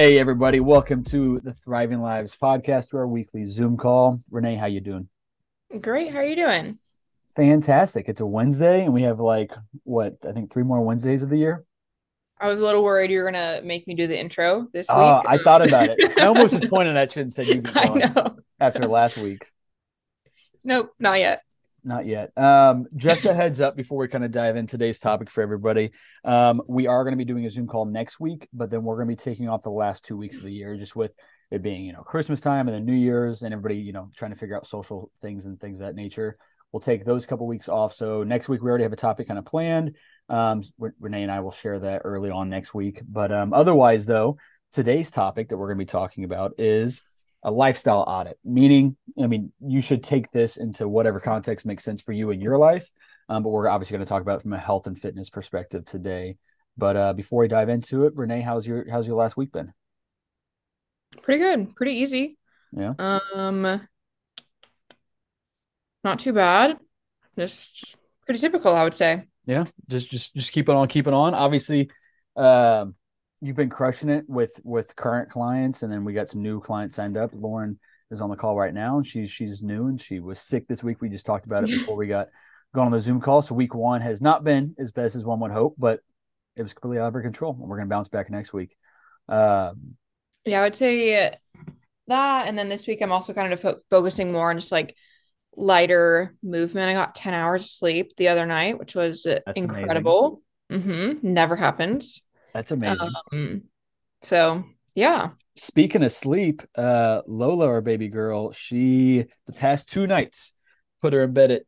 Hey everybody, welcome to the Thriving Lives podcast, to our weekly Zoom call. Renee, how you doing? Great. How are you doing? Fantastic. It's a Wednesday, and we have like what I think three more Wednesdays of the year. I was a little worried you were gonna make me do the intro this week. Uh, I thought about it. I almost just pointed at you and said you after last week. Nope, not yet. Not yet. Um, just a heads up before we kind of dive in today's topic for everybody. Um, we are going to be doing a Zoom call next week, but then we're going to be taking off the last two weeks of the year, just with it being you know Christmas time and then New Year's and everybody you know trying to figure out social things and things of that nature. We'll take those couple weeks off. So next week we already have a topic kind of planned. Um, Renee and I will share that early on next week. But um, otherwise, though, today's topic that we're going to be talking about is a lifestyle audit, meaning, I mean, you should take this into whatever context makes sense for you in your life. Um, but we're obviously going to talk about it from a health and fitness perspective today. But uh, before we dive into it, Renee, how's your how's your last week been? Pretty good. Pretty easy. Yeah. Um, not too bad. Just pretty typical, I would say. Yeah. Just just just keep it on, keep it on. Obviously, um, you've been crushing it with with current clients, and then we got some new clients signed up. Lauren is on the call right now, and she's she's new and she was sick this week. We just talked about it before we got going on the Zoom call. So week one has not been as best as one would hope, but it was completely out of our control, and we're gonna bounce back next week. Um, Yeah, I would say that. And then this week, I'm also kind of fo- focusing more on just like lighter movement. I got 10 hours of sleep the other night, which was That's incredible. hmm Never happens. That's amazing. Um, so yeah. Speaking of sleep, uh, Lola, our baby girl, she the past two nights put her in bed at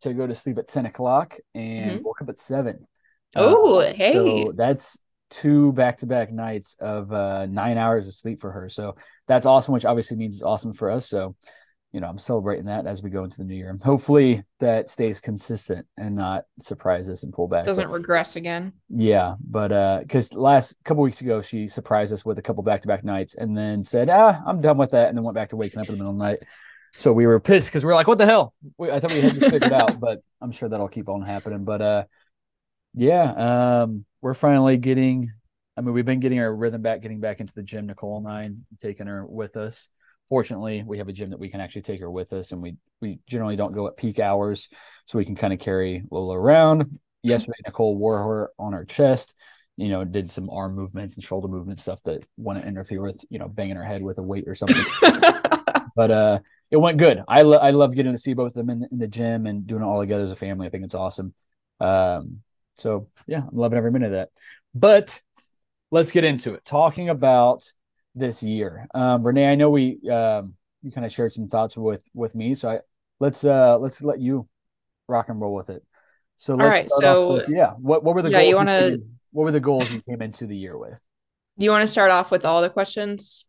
to go to sleep at ten o'clock and Mhm. woke up at seven. Oh, Uh, hey. so that's two back to back nights of uh, nine hours of sleep for her. So that's awesome, which obviously means it's awesome for us. So you know, I'm celebrating that as we go into the new year. Hopefully that stays consistent and not surprise us and pull back. Doesn't But- regress again. yeah, but uh, because last couple weeks ago she surprised us with a couple back to back nights and then said, "Ah, I'm done with that," and then went back to waking up in the middle of the night. So we were pissed because we were like, "What the hell?" We, I thought we had this figured out, but I'm sure that'll keep on happening. But uh, yeah, um, we're finally getting. I mean, we've been getting our rhythm back, getting back into the gym. Nicole and I, and taking her with us. Fortunately, we have a gym that we can actually take her with us, and we we generally don't go at peak hours, so we can kind of carry Lola around. Yesterday, Nicole wore her on her chest. You know, did some arm movements and shoulder movement stuff that wouldn't interfere with you know banging her head with a weight or something. but uh, it went good. I lo- I love getting to see both of them in the, in the gym and doing it all together as a family. I think it's awesome. Um, so yeah, I'm loving every minute of that. But let's get into it. Talking about this year, um, Renee. I know we um, you kind of shared some thoughts with with me, so I let's uh let's let you rock and roll with it. So let's right, start off so- with yeah. What what were the Yeah, goals you wanna- came- what were the goals you came into the year with? Do you want to start off with all the questions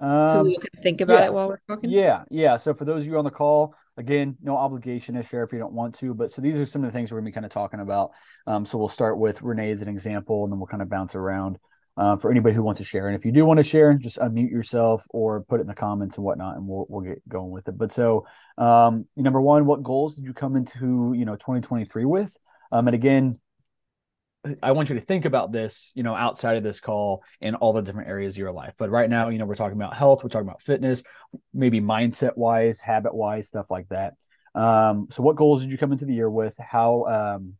so Um, we can think about yeah. it while we're talking? Yeah, yeah. So for those of you on the call, again, no obligation to share if you don't want to. But so these are some of the things we're gonna be kind of talking about. Um, so we'll start with Renee as an example, and then we'll kind of bounce around uh, for anybody who wants to share. And if you do want to share, just unmute yourself or put it in the comments and whatnot, and we'll we'll get going with it. But so um, number one, what goals did you come into you know 2023 with? Um, and again, I want you to think about this, you know, outside of this call in all the different areas of your life. But right now, you know, we're talking about health, we're talking about fitness, maybe mindset wise, habit wise, stuff like that. Um, so what goals did you come into the year with? How um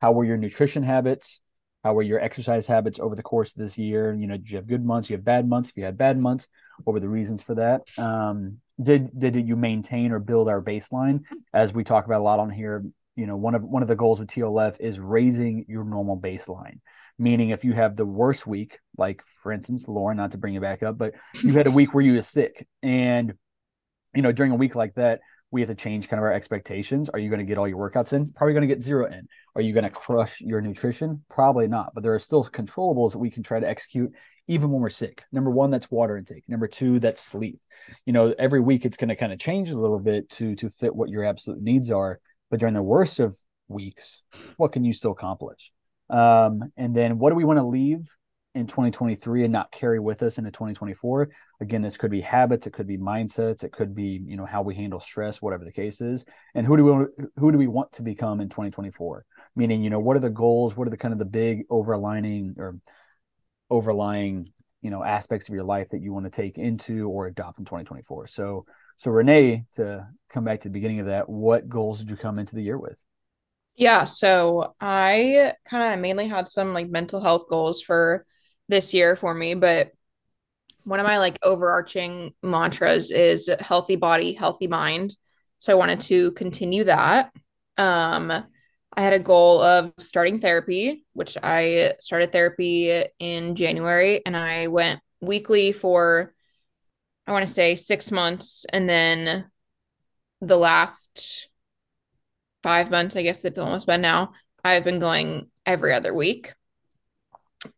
how were your nutrition habits? How were your exercise habits over the course of this year? You know, did you have good months? You have bad months? If you had bad months, what were the reasons for that? Um, did did you maintain or build our baseline? As we talk about a lot on here, you know, one of one of the goals with TLF is raising your normal baseline. Meaning, if you have the worst week, like for instance, Lauren, not to bring you back up, but you had a week where you were sick, and you know, during a week like that, we have to change kind of our expectations. Are you going to get all your workouts in? Probably going to get zero in. Are you going to crush your nutrition? Probably not. But there are still controllables that we can try to execute even when we're sick. Number one, that's water intake. Number two, that's sleep. You know, every week it's going to kind of change a little bit to to fit what your absolute needs are. But during the worst of weeks, what can you still accomplish? Um, and then what do we want to leave in 2023 and not carry with us into 2024? Again, this could be habits, it could be mindsets, it could be you know how we handle stress, whatever the case is. And who do we who do we want to become in 2024? Meaning, you know, what are the goals? What are the kind of the big overlining or overlying you know aspects of your life that you want to take into or adopt in 2024 so so renee to come back to the beginning of that what goals did you come into the year with Yeah, so I kind of mainly had some like mental health goals for this year for me, but one of my like overarching mantras is healthy body, healthy mind. So I wanted to continue that. Um, I had a goal of starting therapy, which I started therapy in January and I went weekly for I want to say 6 months and then the last 5 months, I guess it's almost been now, I've been going every other week.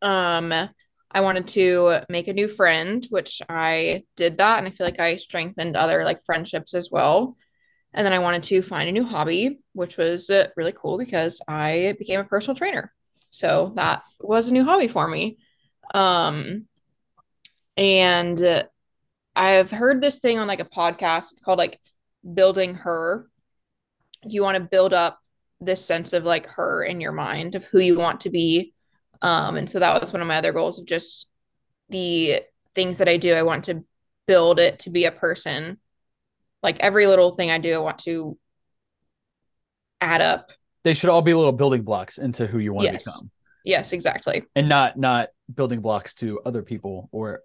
Um, I wanted to make a new friend, which I did that, and I feel like I strengthened other like friendships as well. And then I wanted to find a new hobby, which was uh, really cool because I became a personal trainer. So that was a new hobby for me. Um, and I've heard this thing on like a podcast. It's called like building her. You want to build up this sense of like her in your mind of who you want to be um, and so that was one of my other goals of just the things that I do. I want to build it to be a person. Like every little thing I do, I want to add up. They should all be little building blocks into who you want Yes. to become. Yes, exactly. And not not building blocks to other people or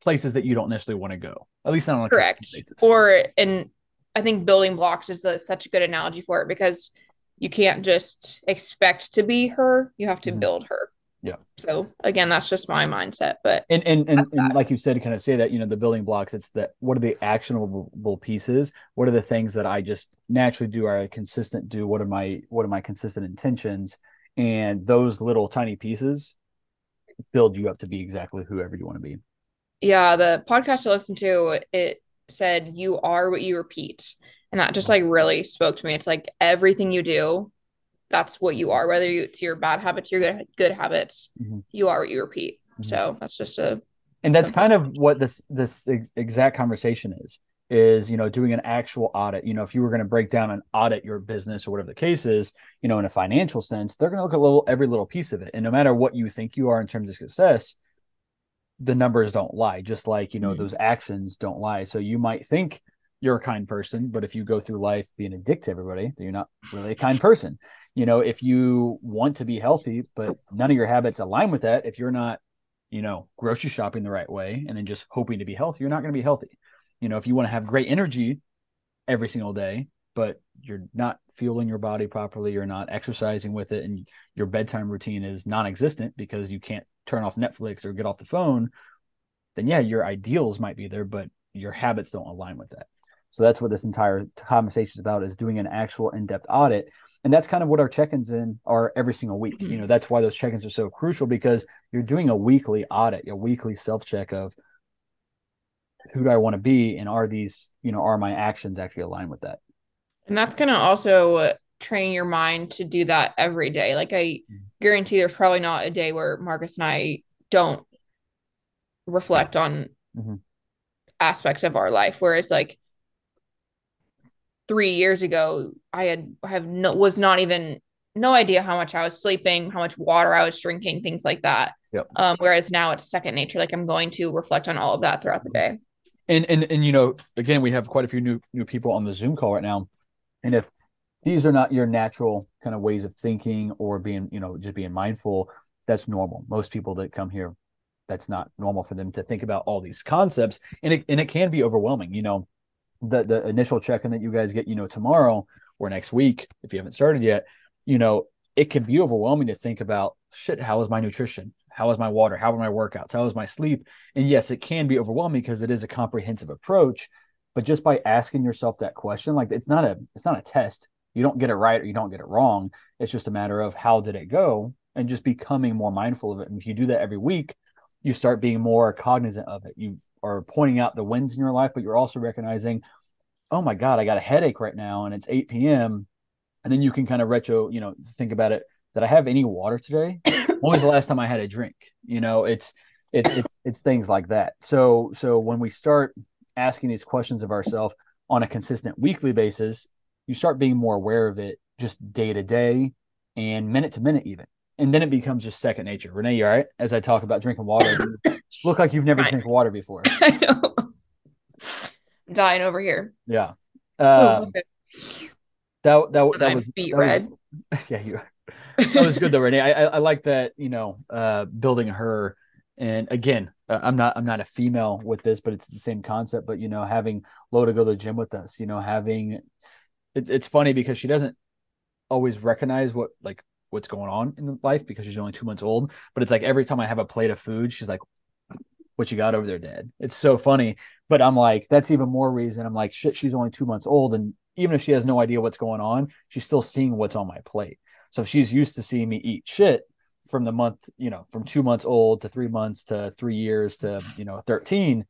places that you don't necessarily want to go. At least not on a Correct. basis. Or and I think building blocks is the, such a good analogy for it because you can't just expect to be her. You have to Mhm. build her. Yeah. So again, that's just my mindset. But and and and, and like you said, kind of say that you know the building blocks. It's that what are the actionable pieces? What are the things that I just naturally do? Are I consistent? Do what are my what are my consistent intentions? And those little tiny pieces build you up to be exactly whoever you want to be. yeah, the podcast I listened to, it said you are what you repeat. And that just like really spoke to me. It's like everything you do, that's what you are, whether you it's your bad habits, your good good habits, Mhm. you are what you repeat. Mhm. So that's just a and that's kind of what this this ex- exact conversation is is you know doing an actual audit you know if you were going to break down and audit your business or whatever the case is you know in a financial sense they're going to look at little every little piece of it and no matter what you think you are in terms of success the numbers don't lie just like you know Mhm. those actions don't lie so you might think you're a kind person but if you go through life being a dick to everybody then you're not really a kind person you know if you want to be healthy but none of your habits align with that if you're not you know, grocery shopping the right way and then just hoping to be healthy, you're not going to be healthy. You know, if you want to have great energy every single day, but you're not fueling your body properly, you're not exercising with it, and your bedtime routine is non existent because you can't turn off Netflix or get off the phone, then yeah, your ideals might be there, but your habits don't align with that. So that's what this entire conversation is about is doing an actual in-depth audit. And that's kind of what our check-ins in are every single week. You know, that's why those check-ins are so crucial because you're doing a weekly audit, a weekly self-check of who do I want to be and are these, you know, are my actions actually aligned with that? and that's gonna also train your mind to do that every day. Like I guarantee there's probably not a day where Marcus and I don't reflect on Mhm. aspects of our life. Whereas like three years ago, I had have no was not even no idea how much I was sleeping, how much water I was drinking, things like that. Yep. Um, whereas now it's second nature. Like I'm going to reflect on all of that throughout the day. And and and you know, again, we have quite a few new new people on the Zoom call right now. And if these are not your natural kind of ways of thinking or being, you know, just being mindful, that's normal. Most people that come here, that's not normal for them to think about all these concepts. And it and it can be overwhelming. You know, the the initial check-in that you guys get, you know, tomorrow or next week, if you haven't started yet, you know, it can be overwhelming to think about shit, how is my nutrition? How is my water? How are my workouts? How is my sleep? And yes, it can be overwhelming because it is a comprehensive approach. But just by asking yourself that question, like it's not a it's not a test. You don't get it right or you don't get it wrong. It's just a matter of how did it go and just becoming more mindful of it. And if you do that every week, you start being more cognizant of it. You are pointing out the wins in your life, but you're also recognizing, oh my God, I got a headache right now and it's 8 p.m. And then you can kind of retro, you know, think about it. Did I have any water today? when was the last time I had a drink? You know, it's it's it's it's things like that. So so when we start asking these questions of ourselves on a consistent weekly basis, you start being more aware of it just day to day and minute to minute even. And then it becomes just second nature. Renee, you all right? As I talk about drinking water, look like you've never right. drank water before. I know. I'm dying over here. Yeah. Um, okay. That that that was that red. Was, yeah, you. Are that was good though, Renee. I, I, I like that. You know, uh, building her, and again, uh, I'm not I'm not a female with this, but it's the same concept. But you know, having Lo to go to the gym with us, you know, having it, it's funny because she doesn't always recognize what like what's going on in life because she's only two months old. But it's like every time I have a plate of food, she's like, "What you got over there, Dad?" It's so funny. But I'm like, that's even more reason. I'm like, shit, she's only two months old, and even if she has no idea what's going on, she's still seeing what's on my plate. So she's used to seeing me eat shit from the month, you know, from two months old to three months to three years to you know 13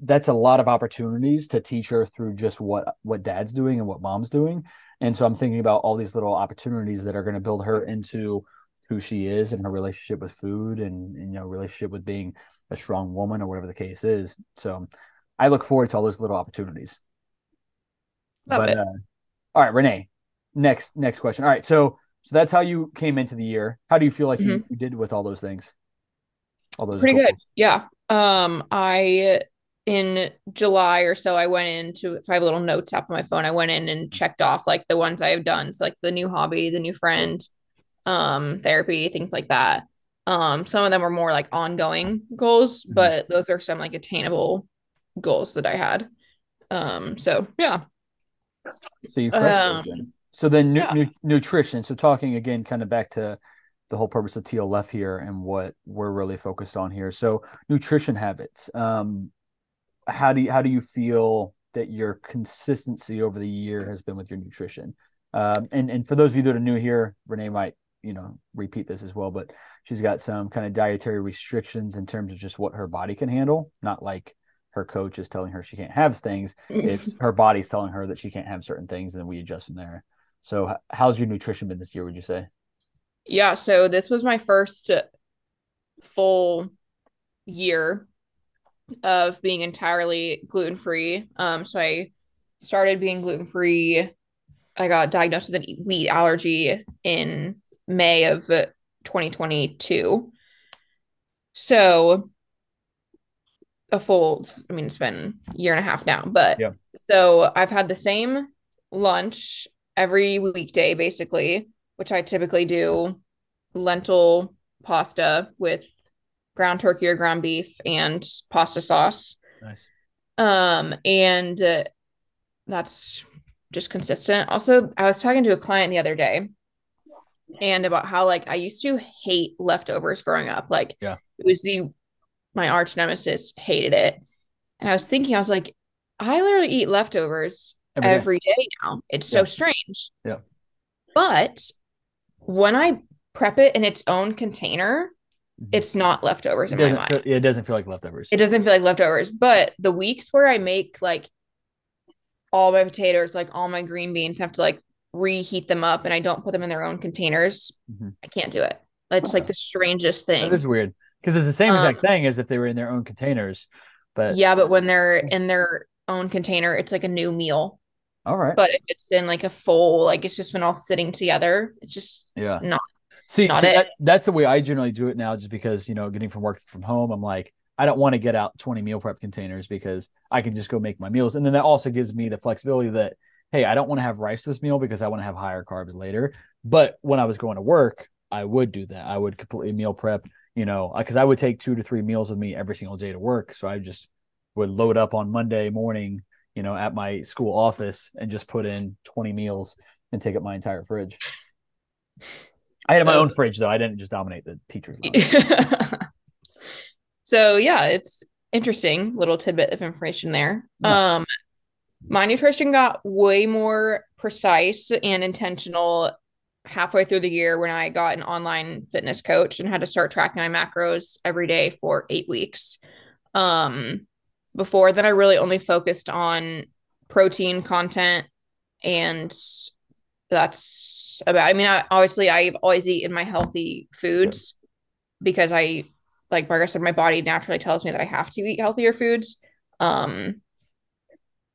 that's a lot of opportunities to teach her through just what what dad's doing and what mom's doing. And so i'm thinking about all these little opportunities that are going to build her into who she is and her relationship with food and, and, you know relationship with being a strong woman or whatever the case is. So i look forward to all those little opportunities. Love but uh, all right renee next next question. All right so so that's how you came into the year. How do you feel like mm-hmm. you, you, did with all those things? All those pretty goals? good yeah. Um i in July or so, I went into so I have a little notes app on my phone. I went in and checked off like the ones I have done. So like the new hobby, the new friend, um, therapy, things like that. Um, some of them were more like ongoing goals, mm-hmm. but those are some like attainable goals that I had. Um, so yeah. So you um, So then nu- yeah. nu- nutrition. So talking again, kind of back to the whole purpose of TLF here and what we're really focused on here. So nutrition habits. Um, how do you how do you feel that your consistency over the year has been with your nutrition? Um, and and for those of you that are new here, Renee might you know repeat this as well, but she's got some kind of dietary restrictions in terms of just what her body can handle, not like her coach is telling her she can't have things. It's her body's telling her that she can't have certain things, and we adjust from there. So, how's your nutrition been this year? Would you say? Yeah, so this was my first full year of being entirely gluten free. Um, so I started being gluten free. I got diagnosed with a wheat allergy in May of 2022. So a full, I mean, it's been a year and a half now, but yeah. so I've had the same lunch every weekday, basically, which I typically do lentil pasta with ground turkey or ground beef and pasta sauce. Nice. Um, and uh, that's just consistent. Also, I was talking to a client the other day and about how like I used to hate leftovers growing up. Like, yeah, it was the my arch nemesis hated it. And I was thinking, I was like, I literally eat leftovers every day, every day now. It's yeah. so strange. Yeah. But when I prep it in its own container. It's not leftovers it in my mind. Feel, it doesn't feel like leftovers. It doesn't feel like leftovers. But the weeks where I make like all my potatoes, like all my green beans, have to like reheat them up and I don't put them in their own containers, mm-hmm. I can't do it. It's like the strangest thing. It is weird because it's the same exact um, thing as if they were in their own containers. But yeah, but when they're in their own container, it's like a new meal. All right. But if it's in like a full, like it's just been all sitting together, it's just yeah not See, see that, that's the way I generally do it now, just because you know, getting from work from home, I'm like, I don't want to get out 20 meal prep containers because I can just go make my meals, and then that also gives me the flexibility that hey, I don't want to have rice this meal because I want to have higher carbs later. But when I was going to work, I would do that. I would completely meal prep, you know, because I would take two to three meals with me every single day to work. So I just would load up on Monday morning, you know, at my school office and just put in 20 meals and take up my entire fridge. I had my own fridge though. I didn't just dominate the teacher's so yeah, it's interesting little tidbit of information there. Yeah. Um, my nutrition got way more precise and intentional halfway through the year when I got an online fitness coach and had to start tracking my macros every day for eight weeks. Um, before then, I really only focused on protein content, and that's about. I mean, I, obviously, I've always eaten my healthy foods because I, like Margaret said, my body naturally tells me that I have to eat healthier foods. Um,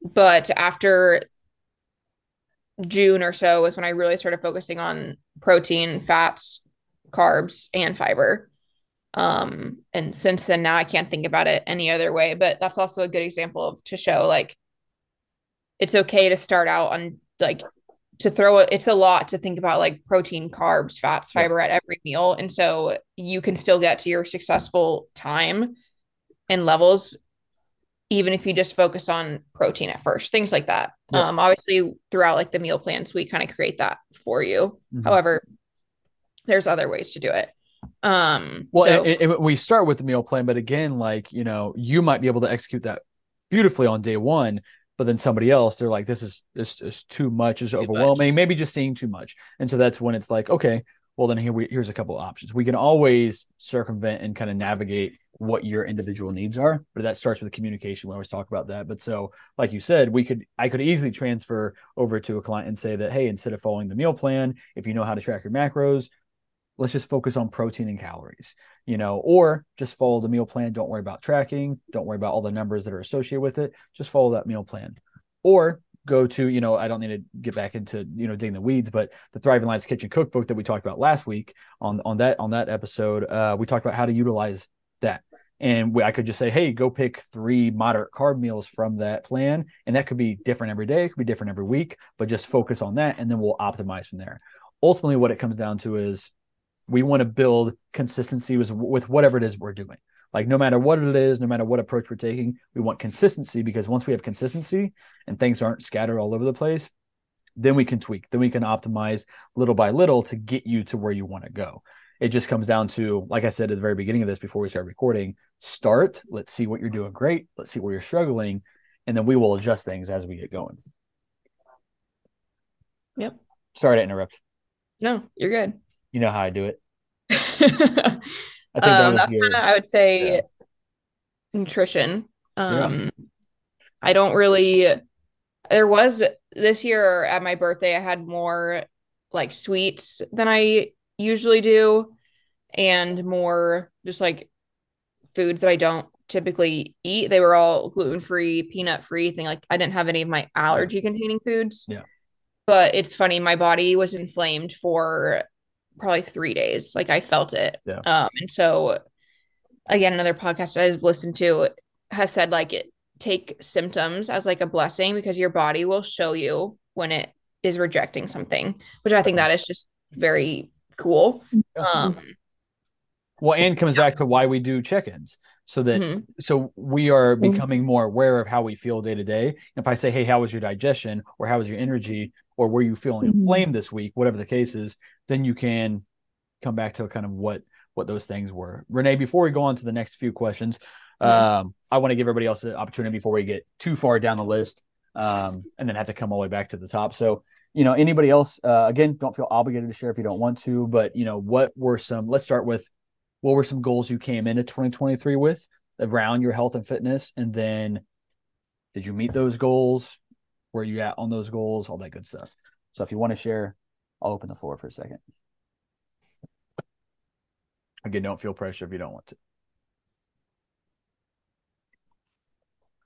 but after June or so was when I really started focusing on protein, fats, carbs, and fiber. Um, and since then now I can't think about it any other way, but that's also a good example of to show like it's okay to start out on like to throw it it's a lot to think about like protein carbs fats fiber at every meal. And so you can still get to your successful time and levels even if you just focus on protein at first things like that. Um obviously throughout like the meal plans we kind of create that for you. Mhm. however there's other ways to do it. Um Well, so and- and we start with the meal plan, but again, like you know, you might be able to execute that beautifully on day one, but then somebody else, they're like, "This is this is too much, is much. overwhelming." Maybe just seeing too much, and so that's when it's like, okay, well then here we here's a couple of options. We can always circumvent and kind of navigate what your individual needs are, but that starts with communication. We always talk about that. But so, like you said, we could I could easily transfer over to a client and say that, hey, instead of following the meal plan, if you know how to track your macros, let's just focus on protein and calories you know or just follow the meal plan. Don't worry about tracking. Don't worry about all the numbers that are associated with it. Just follow that meal plan. Or go to you know i don't need to get back into you know digging the weeds but the thriving lives kitchen cookbook that we talked about last week on on that on that episode uh we talked about how to utilize that. And we, i could just say hey go pick three moderate carb meals from that plan. And that could be different every day. It could be different every week but just focus on that and then we'll optimize from there. Ultimately what it comes down to is we want to build consistency with, with whatever it is we're doing. Like no matter what it is, no matter what approach we're taking, we want consistency because once we have consistency and things aren't scattered all over the place, then we can tweak, then we can optimize little by little to get you to where you want to go. It just comes down to, like I said at the very beginning of this before we start recording, start, let's see what you're doing great, let's see where you're struggling, and then we will adjust things as we get going. Yep. Sorry to interrupt. no you're good You know how I do it. I think um, that's kind of I would say yeah. nutrition. Um, I don't really. There was this year at my birthday, I had more like sweets than I usually do, and more just like foods that I don't typically eat. They were all gluten free, peanut free thing. Like I didn't have any of my allergy containing foods. Yeah. But it's funny, my body was inflamed for probably three days. Like I felt it. Yeah. Um, and so again, another podcast I've listened to has said like it take symptoms as like a blessing because your body will show you when it is rejecting something, which I think that is just very cool. Um, Well, and comes back to why we do check-ins. So that mhm. so we are becoming more aware of how we feel day to day. If I say, "Hey, how was your digestion?" or "How was your energy?" Or "Were you feeling Mhm. inflamed this week?" whatever the case is, then you can come back to kind of what what those things were. Renee, before we go on to the next few questions, um, I want to give everybody else an opportunity before we get too far down the list, um, and then have to come all the way back to the top. So, you know, anybody else, uh, again, don't feel obligated to share if you don't want to, but you know, what were some? Let's start with what were some goals you came into 2023 with around your health and fitness, and then did you meet those goals? Where you at on those goals? All that good stuff. So, if you want to share, I'll open the floor for a second. Again, don't feel pressure if you don't want to.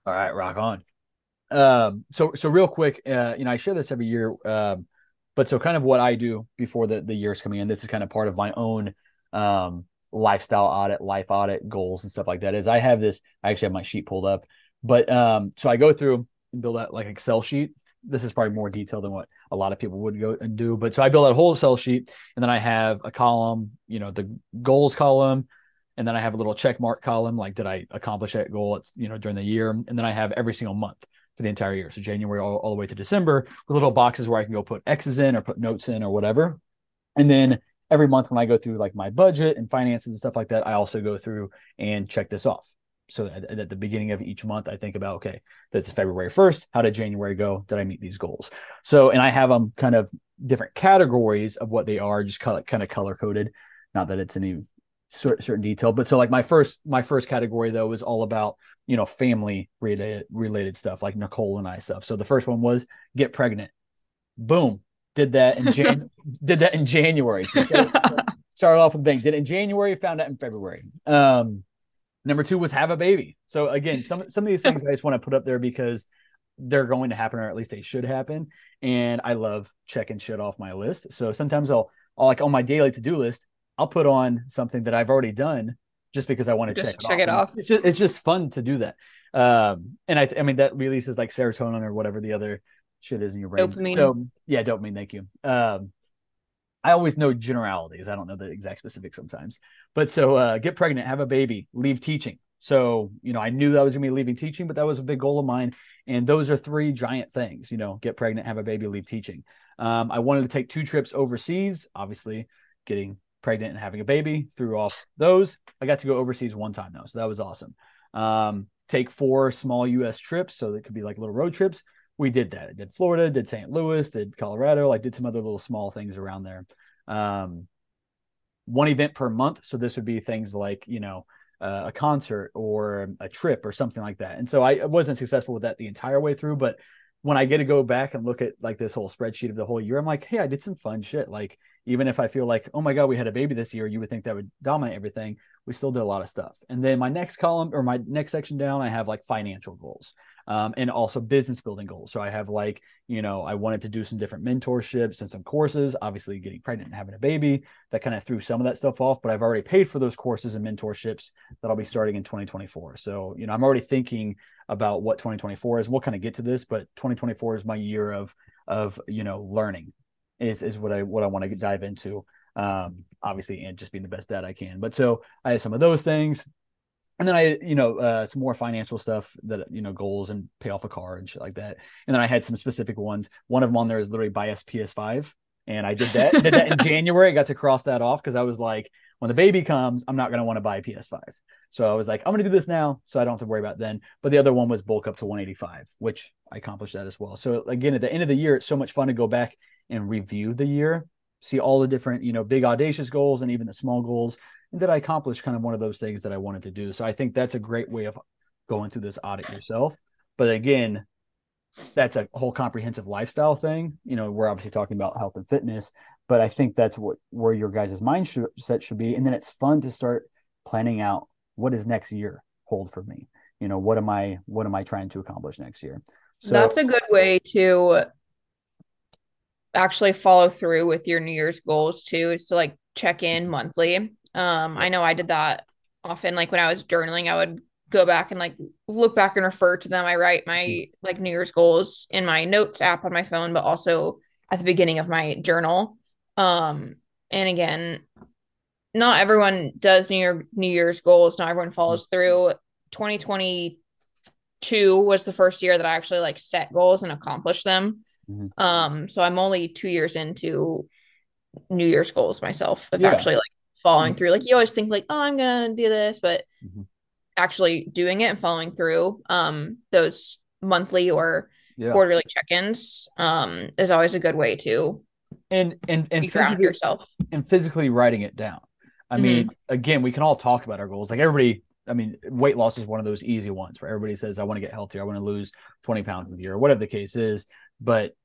All right, rock on. Um, so so real quick, uh, you know, I share this every year. Um, but so kind of what I do before the the year's coming in, this is kind of part of my own um lifestyle audit, life audit goals and stuff like that. Is I have this, I actually have my sheet pulled up, but um, so I go through build that like Excel sheet. This is probably more detailed than what a lot of people would go and do, but so I build that whole Excel sheet, and then I have a column, you know, the goals column, and then I have a little check mark column, like did I accomplish that goal? It's you know during the year, and then I have every single month for the entire year, so January all, all the way to December, with little boxes where I can go put X's in or put notes in or whatever, and then every month when I go through like my budget and finances and stuff like that, I also go through and check this off. So at, at the beginning of each month, I think about okay, this is February first. How did January go? Did I meet these goals? So and I have them kind of different categories of what they are, just kind of kind of color coded. Not that it's any certain detail, but so like my first my first category though was all about you know family related related stuff like Nicole and I stuff. So the first one was get pregnant. Boom, did that in Jan did that in January. So started, started off with a bang. Did it in January, found out in February. Um, number two was have a baby. So again, some some of these things I just want to put up there because they're going to happen, or at least they should happen. And I love checking shit off my list. So sometimes I'll, I'll like on my daily to do list, I'll put on something that I've already done just because I want to check it check off. it off. It's just it's just fun to do that. Um, and I I mean that releases like serotonin or whatever the other shit is in your brain. Dopamine. So yeah, dopamine. Thank you. Um, I always know generalities. I don't know the exact specifics sometimes. But so uh, get pregnant, have a baby, leave teaching. So, you know, I knew I was going to be leaving teaching, but that was a big goal of mine. And those are three giant things, you know, get pregnant, have a baby, leave teaching. Um, I wanted to take two trips overseas, obviously getting pregnant and having a baby threw off those. I got to go overseas one time though. So that was awesome. Um, take four small US trips. So that could be like little road trips we did that. I did Florida, did St. Louis, did Colorado, like did some other little small things around there. Um, one event per month. So this would be things like, you know, uh, a concert or a trip or something like that. And so I wasn't successful with that the entire way through, but when I get to go back and look at like this whole spreadsheet of the whole year, I'm like, hey, I did some fun shit. Like, even if I feel like, oh my God, we had a baby this year, you would think that would dominate everything. We still did a lot of stuff. And then my next column or my next section down, I have like financial goals um, and also business building goals. So I have like, you know, I wanted to do some different mentorships and some courses. Obviously, getting pregnant and having a baby that kind of threw some of that stuff off, but I've already paid for those courses and mentorships that I'll be starting in 2024. So, you know, I'm already thinking about what 2024 is. We'll kind of get to this, but 2024 is my year of of you know learning is is what I what I want to dive into. Um, obviously, and just being the best dad I can. But so I have some of those things and then I, you know, uh, some more financial stuff that you know, goals and pay off a car and shit like that. And then I had some specific ones. One of them on there is literally buy a PS5, and I did that. did that in January. I got to cross that off because I was like, when the baby comes, I'm not going to want to buy a PS5. So I was like, I'm going to do this now, so I don't have to worry about then. But the other one was bulk up to 185, which I accomplished that as well. So again, at the end of the year, it's so much fun to go back and review the year, see all the different, you know, big audacious goals and even the small goals, and did I accomplish kind of one of those things that I wanted to do? So I think that's a great way of going through this audit yourself. But again, that's a whole comprehensive lifestyle thing. You know, we're obviously talking about health and fitness, but I think that's what where your guys' mindset should be. And then it's fun to start planning out what does next year hold for me. You know, what am I what am I trying to accomplish next year? So that's a good way to actually follow through with your New Year's goals too, is to like check in monthly um, I know I did that often. Like when I was journaling, I would go back and like look back and refer to them. I write my like New Year's goals in my notes app on my phone, but also at the beginning of my journal. Um, and again, not everyone does New Year New Year's goals. Not everyone follows through. 2022 was the first year that I actually like set goals and accomplished them. Mm-hmm. Um, so I'm only two years into New Year's goals myself of yeah. actually like following mm-hmm. through. Like you always think like, oh, I'm gonna do this, but mm-hmm. actually doing it and following through um those monthly or yeah. quarterly check-ins um is always a good way to and and and physically yourself and physically writing it down. I mm-hmm. mean, again, we can all talk about our goals. Like everybody, I mean, weight loss is one of those easy ones where everybody says, I want to get healthier, I want to lose 20 pounds a year, or whatever the case is. But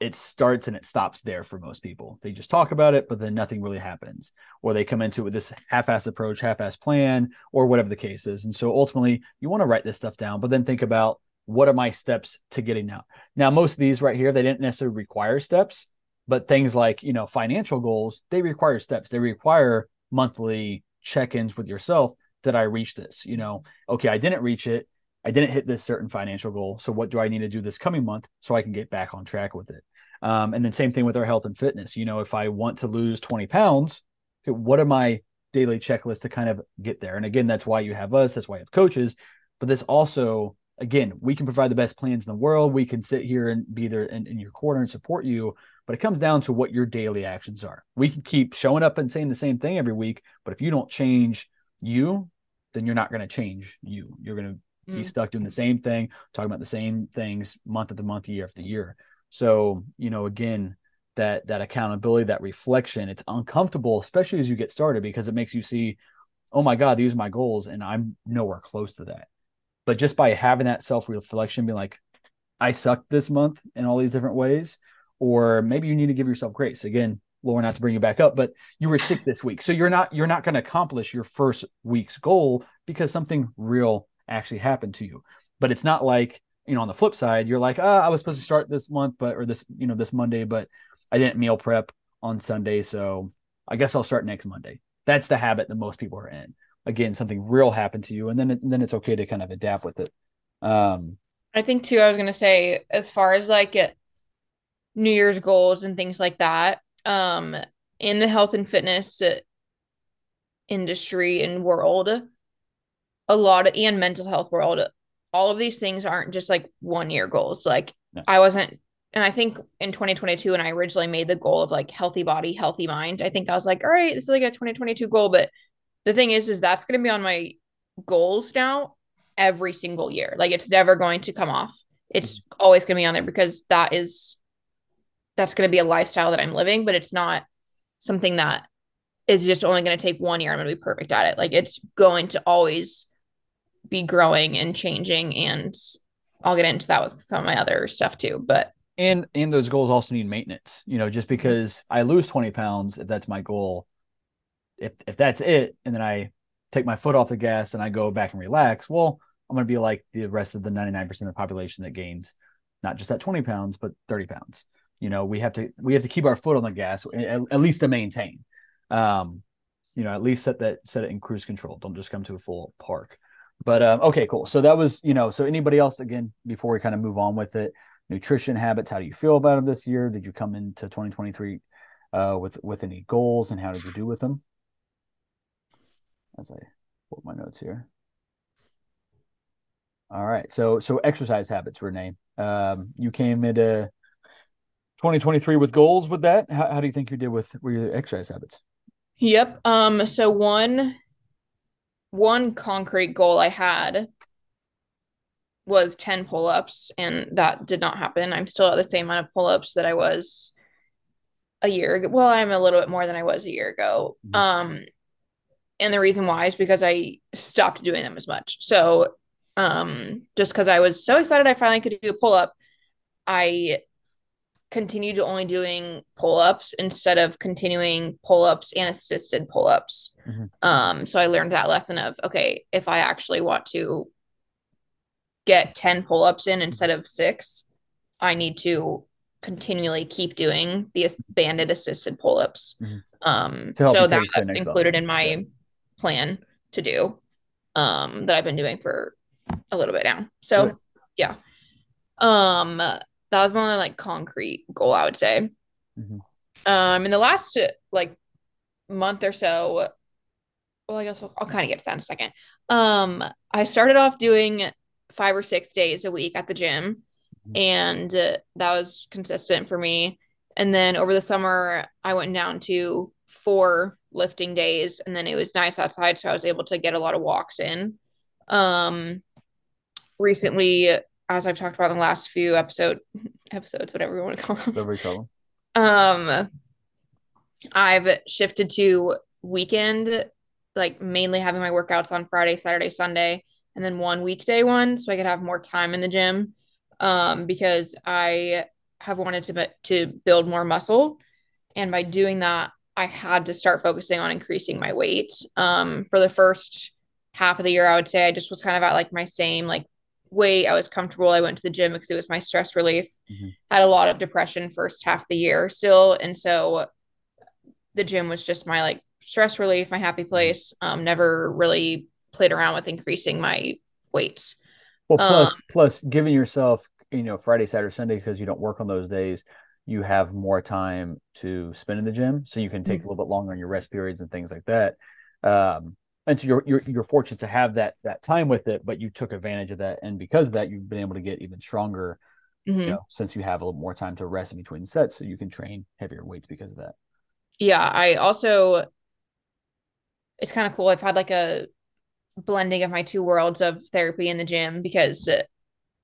it starts and it stops there for most people. They just talk about it, but then nothing really happens, or they come into it with this half-ass approach, half-ass plan, or whatever the case is. And so ultimately, you want to write this stuff down, but then think about what are my steps to getting out. Now, most of these right here, they didn't necessarily require steps, but things like you know financial goals, they require steps. They require monthly check-ins with yourself. Did I reach this? You know, okay, I didn't reach it. I didn't hit this certain financial goal. So what do I need to do this coming month so I can get back on track with it? Um, and then same thing with our health and fitness. You know, if I want to lose 20 pounds, what are my daily checklists to kind of get there? And again, that's why you have us, that's why you have coaches. But this also, again, we can provide the best plans in the world. We can sit here and be there in, in your corner and support you. But it comes down to what your daily actions are. We can keep showing up and saying the same thing every week, but if you don't change you, then you're not going to change you. You're going to be mm. stuck doing the same thing, talking about the same things month after month, year after year. So, you know, again, that that accountability, that reflection, it's uncomfortable, especially as you get started, because it makes you see, oh my God, these are my goals, and I'm nowhere close to that. But just by having that self-reflection, be like, I sucked this month in all these different ways, or maybe you need to give yourself grace. Again, Lauren, not to bring you back up, but you were sick this week. So you're not you're not going to accomplish your first week's goal because something real actually happened to you. But it's not like you know, on the flip side, you're like, ah, I was supposed to start this month, but or this, you know, this Monday, but I didn't meal prep on Sunday, so I guess I'll start next Monday. That's the habit that most people are in. again something real happened to you, and then it, then it's okay to kind of adapt with it. Um, I think too. I was gonna say as far as like it, New Year's goals and things like that. Um, in the health and fitness industry and world, a lot of and mental health world, all of these things aren't just like one year goals. Like no. I wasn't and I think in 2022, when I originally made the goal of like healthy body, healthy mind, I think I was like, all right, this is like a 2022 goal. But the thing is, is that's going to be on my goals now every single year. Like it's never going to come off. It's mm. always going to be on there because that is, that's going to be a lifestyle that I'm living, but it's not something that is just only going to take one year. I'm going to be perfect at it. Like it's going to always be growing and changing. And I'll get into that with some of my other stuff too. But and and those goals also need maintenance you know just because i lose 20 pounds if that's my goal if if that's it and then i take my foot off the gas and i go back and relax well i'm going to be like the rest of the 99% of the population that gains not just that 20 pounds but 30 pounds you know we have to we have to keep our foot on the gas at, at least to maintain um you know at least set that set it in cruise control don't just come to a full park but um okay cool so that was you know so anybody else again before we kind of move on with it nutrition habits. How do you feel about them this year? Did you come into 2023 uh, with with any goals, and how did you do with them? As I pull my notes here. All right, so so exercise habits, Renee. Um, you came into 2023 with goals with that. How, how do you think you did with, with your exercise habits? Yep. Um. So one one concrete goal I had was 10 pull-ups and that did not happen. I'm still at the same amount of pull-ups that I was a year ago. Well, I'm a little bit more than I was a year ago. Mm-hmm. Um and the reason why is because I stopped doing them as much. So um just because I was so excited I finally could do a pull-up, I continued to only doing pull-ups instead of continuing pull-ups and assisted pull-ups. Mm-hmm. Um so I learned that lesson of okay, if I actually want to get 10 pull-ups in instead of six i need to continually keep doing the banded assisted pull-ups mm-hmm. um so that's included in my yeah. plan to do um that i've been doing for a little bit now so yeah um that was my only like concrete goal i would say mm-hmm. um in the last like month or so well i guess I'll, I'll kind of get to that in a second um i started off doing five or six days a week at the gym. Mm-hmm. And uh, that was consistent for me. And then over the summer, I went down to four lifting days. And then it was nice outside. So I was able to get a lot of walks in. Um, recently, as I've talked about in the last few episode episodes, whatever you want to call them. Whatever you call them. Um, I've shifted to weekend, like mainly having my workouts on Friday, Saturday, Sunday, and then one weekday one so I could have more time in the gym um, because I have wanted to to build more muscle and by doing that I had to start focusing on increasing my weight um, for the first half of the year I would say I just was kind of at like my same like weight I was comfortable I went to the gym because it was my stress relief mm-hmm. had a lot of depression first half of the year still and so the gym was just my like stress relief my happy place um, never really played around with increasing my weights. Well, plus um, plus giving yourself, you know, Friday, Saturday, Sunday because you don't work on those days, you have more time to spend in the gym, so you can take mm-hmm. a little bit longer on your rest periods and things like that. Um, and so you're, you're you're fortunate to have that that time with it, but you took advantage of that, and because of that, you've been able to get even stronger. Mm-hmm. You know, since you have a little more time to rest in between sets, so you can train heavier weights because of that. Yeah, I also it's kind of cool. I've had like a blending of my two worlds of therapy and the gym because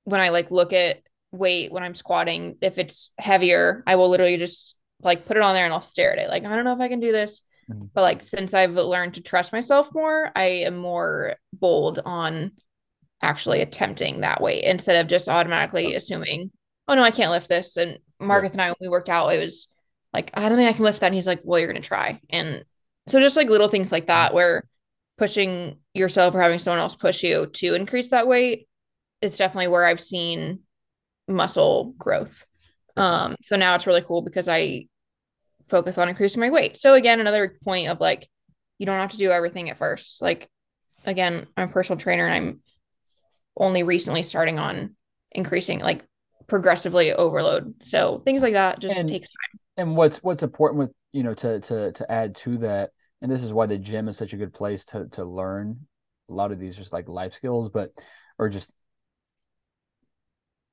when I like look at weight when I'm squatting, if it's heavier, I will literally just like put it on there and I'll stare at it. Like, I don't know if I can do this. Mm-hmm. But like since I've learned to trust myself more, I am more bold on actually attempting that weight instead of just automatically assuming, oh no, I can't lift this. And Marcus yeah. and I, when we worked out, it was like, I don't think I can lift that. And he's like, well, you're gonna try. And so just like little things like that where pushing yourself or having someone else push you to increase that weight it's definitely where I've seen muscle growth. Um, so now it's really cool because I focus on increasing my weight. So again, another point of like, you don't have to do everything at first. Like again, I'm a personal trainer and I'm only recently starting on increasing like progressively overload. So things like that just And takes time. and what's what's important with you know to to to add to that, and this is why the gym is such a good place to to learn a lot of these just like life skills, but or just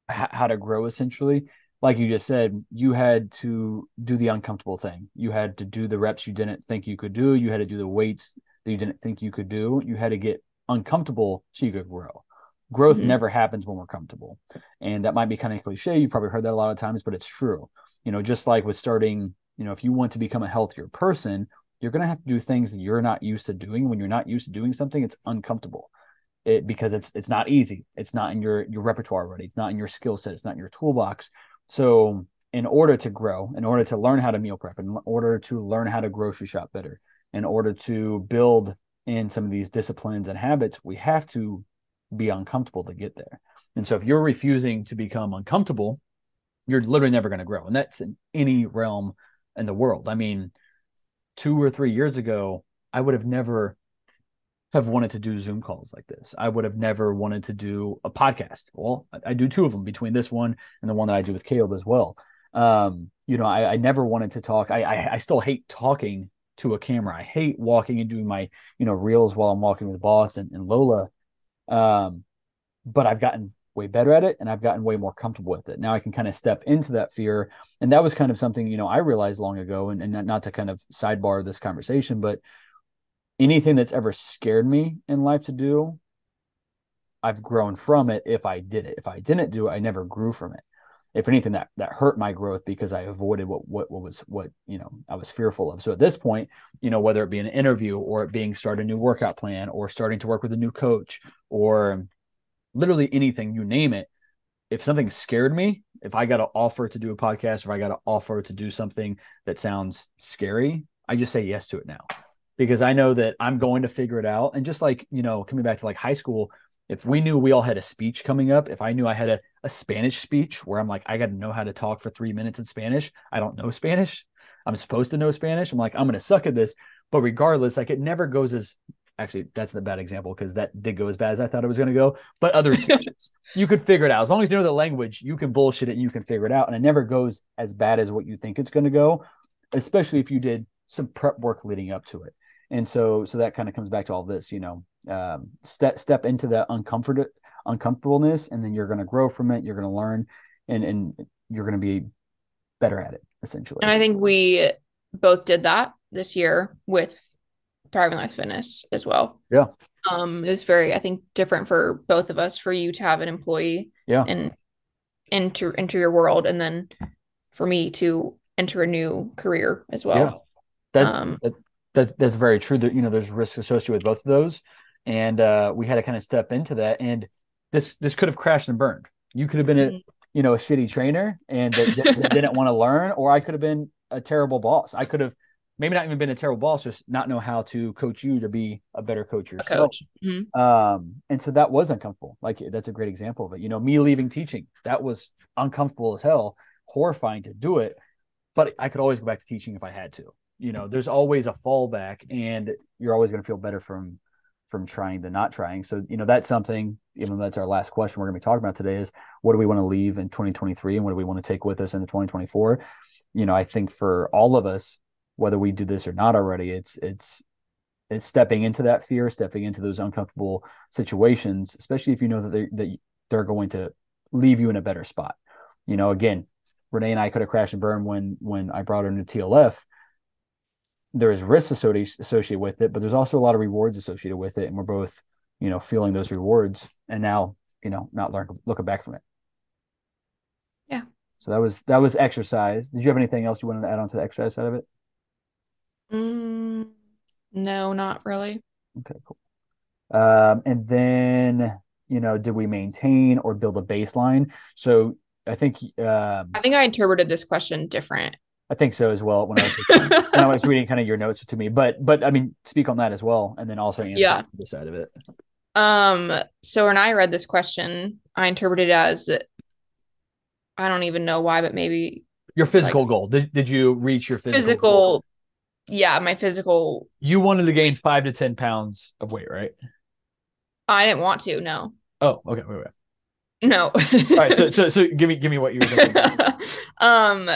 h- how to grow essentially. Like you just said, you had to do the uncomfortable thing. You had to do the reps you didn't think you could do. You had to do the weights that you didn't think you could do. You had to get uncomfortable so you could grow. Growth Mhm. never happens when we're comfortable. And that might be kind of cliche. You've probably heard that a lot of times, but it's true. You know, just like with starting, you know, if you want to become a healthier person, you're going to have to do things that you're not used to doing. When you're not used to doing something, it's uncomfortable it because it's it's not easy. It's not in your your repertoire already. It's not in your skill set. It's not in your toolbox. So in order to grow, in order to learn how to meal prep, in order to learn how to grocery shop better, in order to build in some of these disciplines and habits, we have to be uncomfortable to get there. And so if you're refusing to become uncomfortable, you're literally never going to grow. And that's in any realm in the world. I mean, two or three years ago, I would have never have wanted to do Zoom calls like this. I would have never wanted to do a podcast. Well, I, I do two of them between this one and the one that I do with Caleb as well. Um, you know, I, I never wanted to talk. I, I I still hate talking to a camera. I hate walking and doing my you know reels while I'm walking with boss and, and Lola. Um, but I've gotten way better at it and I've gotten way more comfortable with it. Now I can kind of step into that fear. And that was kind of something, you know, I realized long ago and, and not, not to kind of sidebar this conversation, but anything that's ever scared me in life to do, I've grown from it if I did it. If I didn't do it, I never grew from it. If anything, that that hurt my growth because I avoided what what what was what you know I was fearful of. So at this point, you know, whether it be an interview or it being start a new workout plan or starting to work with a new coach or literally anything, you name it. If something scared me, if I got an offer to do a podcast, or I got an offer to do something that sounds scary, I just say yes to it now because I know that I'm going to figure it out. And just like, you know, coming back to like high school, if we knew we all had a speech coming up, if I knew I had a, a Spanish speech where I'm like, I got to know how to talk for three minutes in Spanish, I don't know Spanish. I'm supposed to know Spanish. I'm like, I'm going to suck at this. But regardless, like it never goes as actually, that's the bad example because that did go as bad as I thought it was going to go. But other speeches, you could figure it out. As long as you know the language, you can bullshit it and you can figure it out. And it never goes as bad as what you think it's going to go, especially if you did some prep work leading up to it and so so that kind of comes back to all this you know um, step step into that uncomfort uncomfortableness and then you're going to grow from it you're going to learn and and you're going to be better at it essentially And I think we both did that this year with Thriving Lives Fitness as well. yeah Um, it was very, I think, different for both of us, for you to have an employee yeah and enter enter your world, and then for me to enter a new career as yeah well. that, Um, that that's that's very true. That you know there's risks associated with both of those. And uh we had to kind of step into that. And this this could have crashed and burned. You could have been a Mhm. you know a shitty trainer and that, that didn't want to learn or i could have been a terrible boss. I could have maybe not even been a terrible boss just not know how to coach you to be a better coach yourself. coach. Mhm. um and so that was uncomfortable. Like that's a great example of it. You know me leaving teaching that was uncomfortable as hell horrifying to do it but i could always go back to teaching if i had to you know there's always a fallback and you're always going to feel better from from trying than not trying. So you know that's something even though that's our last question we're going to be talking about today is what do we want to leave in 2023 and what do we want to take with us into 2024 you know i think for all of us whether we do this or not already it's it's it's stepping into that fear stepping into those uncomfortable situations especially if you know that they that they're going to leave you in a better spot. You know again renee and i could have crashed and burned when when i brought her into tlf there's risks associated associated with it, but there's also a lot of rewards associated with it, and we're both, you know, feeling those rewards, and now, you know, not learn looking back from it. Yeah. So that was that was exercise. Did you have anything else you wanted to add on to the exercise side of it? Mm, no, not really. Okay, cool. Um, and then you know, did we maintain or build a baseline? So I think um, I think I interpreted this question different. I think so as well when I was when I was reading kind of your notes to me. But but I mean, speak on that as well, and then also answer Yeah. the side of it. Um, so when I read this question, I interpreted it as I don't even know why, but maybe Your physical goal. Did did you reach your physical? goal? yeah, my physical, You wanted to gain five to ten pounds of weight, right? I didn't want to. No. Oh, okay. Wait, wait. No. All right. So, so, so give me, give me what you were thinking. um,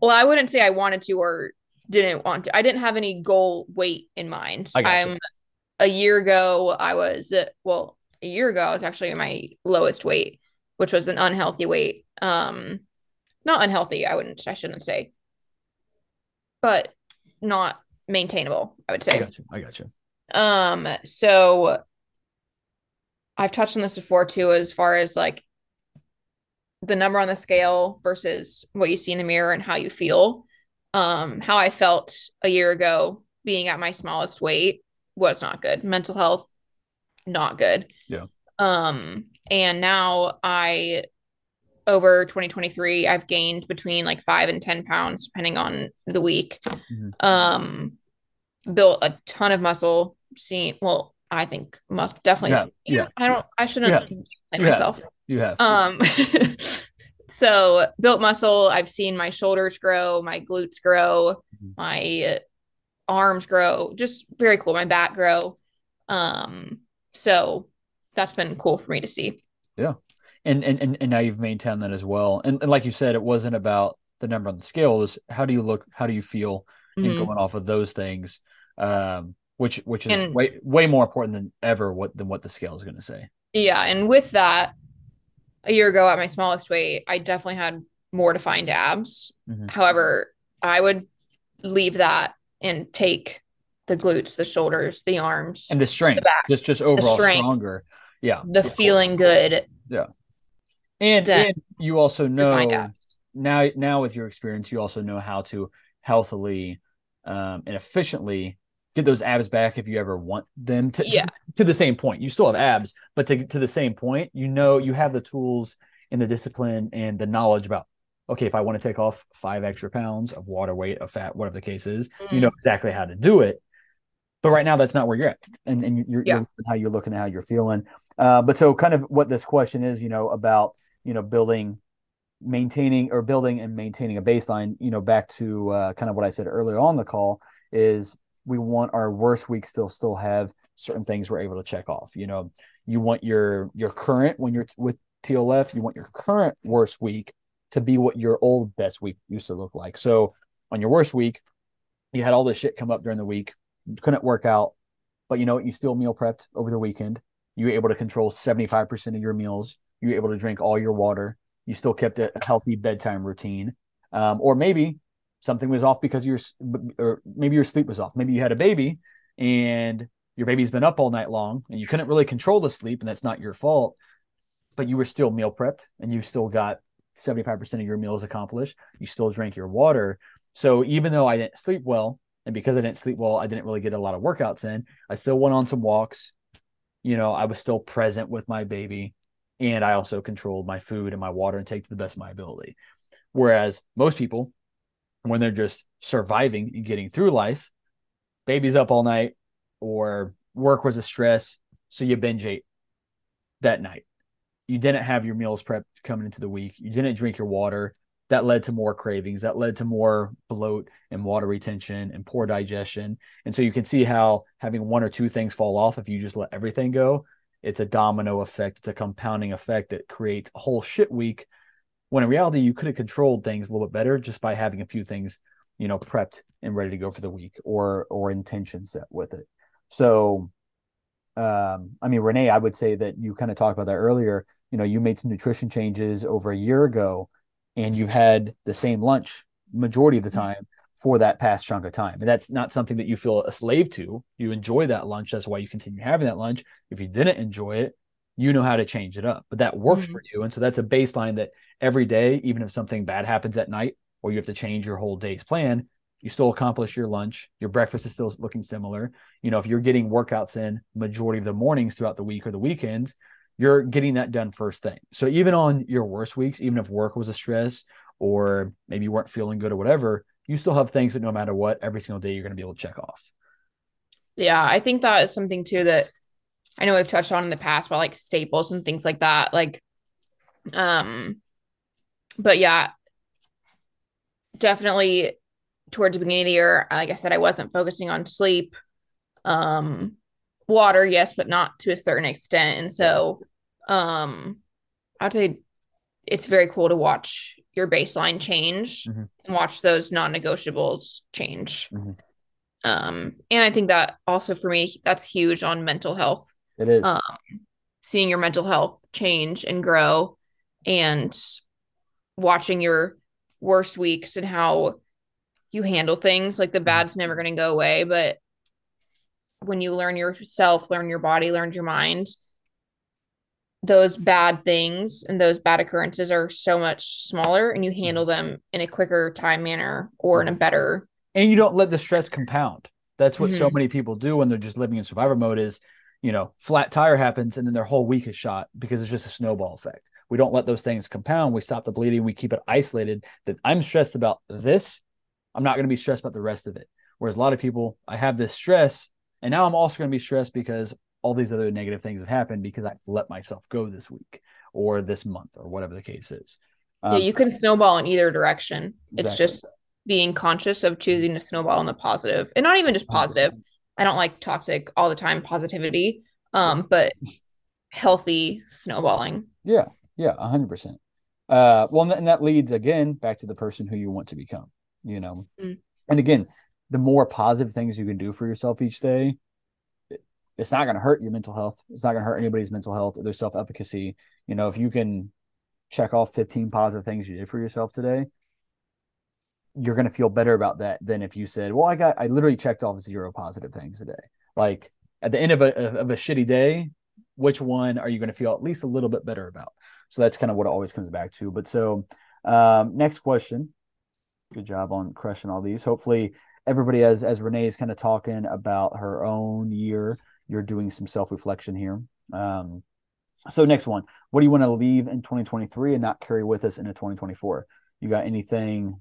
well, I wouldn't say I wanted to or didn't want to. I didn't have any goal weight in mind. I gotcha. I'm a year ago, I was, well, a year ago, I was actually my lowest weight, which was an unhealthy weight. Um, not unhealthy, I wouldn't, I shouldn't say, but not maintainable, I would say. I got you. I got you. Um, so I've touched on this before too, as far as like the number on the scale versus what you see in the mirror and how you feel. Um, how I felt a year ago being at my smallest weight was not good. Mental health, not good. Yeah. Um, and now I over 2023, I've gained between like five and 10 pounds, depending on the week. Mhm. Um, built a ton of muscle. Seen, well, I think must definitely. Yeah, yeah. I don't. I shouldn't Yeah. myself. You have. Um, so built muscle. I've seen my shoulders grow, my glutes grow, Mhm. my arms grow. Just very cool. My back grow. Um, so that's been cool for me to see. and, and and and now you've maintained that as well. And, and like you said, it wasn't about the number on the scale. Was how do you look? How do you feel? And Mhm. going off of those things, um, which which is And- way way more important than ever what than what the scale is going to say. Yeah, and with that, a year ago at my smallest weight, I definitely had more defined abs. Mhm. However, I would leave that and take the glutes, the shoulders, the arms, And the strength, back, just just overall strength. stronger. Yeah. the Yeah. feeling good. Yeah, and and you also know now now with your experience, you also know how to healthily um, and efficiently get those abs back if you ever want them to Yeah. to the same point. You still have abs, but to to the same point, you know you have the tools and the discipline and the knowledge about okay, if I want to take off five extra pounds of water weight, of fat, whatever the case is, you Mm. know exactly how to do it. But right now, that's not where you're at, and and you're, Yeah. you're how you're looking at how you're feeling. Uh, but so kind of what this question is, you know, about you know building maintaining or building and maintaining a baseline you know back to uh, kind of what i said earlier on the call is we want our worst week still still have certain things we're able to check off you know? You want your your current when you're with tlf you want your current worst week to be what your old best week used to look like. So on your worst week you had all this shit come up during the week couldn't work out but you know what? You still meal prepped over the weekend. You were able to control 75% of your meals. You were able to drink all your water. You still kept a healthy bedtime routine. Um, or maybe something was off because your or maybe your sleep was off. Maybe you had a baby and your baby's been up all night long and you couldn't really control the sleep and that's not your fault but you were still meal prepped and you still got 75% of your meals accomplished. You still drank your water. So even though i didn't sleep well and because i didn't sleep well i didn't really get a lot of workouts in i still went on some walks. You know i was still present with my baby and I also controlled my food and my water intake to the best of my ability. Whereas most people, when they're just surviving and getting through life, baby's up all night or work was a stress, so you binge ate that night. You didn't have your meals prepped coming into the week. You didn't drink your water. That led to more cravings. That led to more bloat and water retention and poor digestion. And so you can see how having one or two things fall off if you just let everything go it's a domino effect. It's a compounding effect that creates a whole shit week. When in reality, you could have controlled things a little bit better just by having a few things, you know, prepped and ready to go for the week or or intention set with it. So, um, I mean, Renee, I would say that you kind of talked about that earlier. You know, you made some nutrition changes over a year ago, and you had the same lunch majority of the time for that past chunk of time. And that's not something that you feel a slave to. You enjoy that lunch. That's why you continue having that lunch. If you didn't enjoy it, you know how to change it up. But that works Mhm. for you. And so that's a baseline that every day, even if something bad happens at night or you have to change your whole day's plan, you still accomplish your lunch. Your breakfast is still looking similar. You know, if you're getting workouts in majority of the mornings throughout the week or the weekends, you're getting that done first thing. So even on your worst weeks, even if work was a stress or maybe you weren't feeling good or whatever, you still have things that no matter what, every single day you're going to be able to check off. Yeah, I think that is something too that I know we've touched on in the past about like staples and things like that. Like, um, but yeah, definitely towards the beginning of the year, like I said, I wasn't focusing on sleep. Um, water, yes, but not to a certain extent. And so um I'd say it's very cool to watch your baseline change mm-hmm. and watch those non-negotiables change. Mm-hmm. Um, and I think that also for me, that's huge on mental health. It is. Um, seeing your mental health change and grow and watching your worst weeks and how you handle things. Like the Mm-hmm. bad's never going to go away, but when you learn yourself, learn your body, learn your mind, those bad things and those bad occurrences are so much smaller and you handle them in a quicker time manner or in a better and you don't let the stress compound. That's what so Mhm. many people do when they're just living in survivor mode is, you know, flat tire happens and then their whole week is shot because it's just a snowball effect. We don't let those things compound. We stop the bleeding. We keep it isolated that I'm stressed about this. I'm not going to be stressed about the rest of it. Whereas a lot of people, I have this stress and now I'm also going to be stressed because all these other negative things have happened because I let myself go this week or this month or whatever the case is. yeah Um, you can snowball in either direction it's just being conscious of choosing to snowball in the positive and not even just positive i don't like toxic all the time positivity um but healthy snowballing Yeah, yeah, a hundred percent. Uh, well, and that- leads again back to the person who you want to become. You know, Mm. and again, the more positive things you can do for yourself each day, it's not going to hurt your mental health. It's not going to hurt anybody's mental health or their self efficacy. You know, if you can check off fifteen positive things you did for yourself today, you're going to feel better about that than if you said, "Well, I got, I literally checked off zero positive things today." Like at the end of a of a shitty day, which one are you going to feel at least a little bit better about? So that's kind of what it always comes back to. But so, um, next question. Good job on crushing all these. Hopefully, everybody, as as Renee is kind of talking about her own year, you're doing some self reflection here. Um, so next one, what do you want to leave in 2023 and not carry with us into 2024? You got anything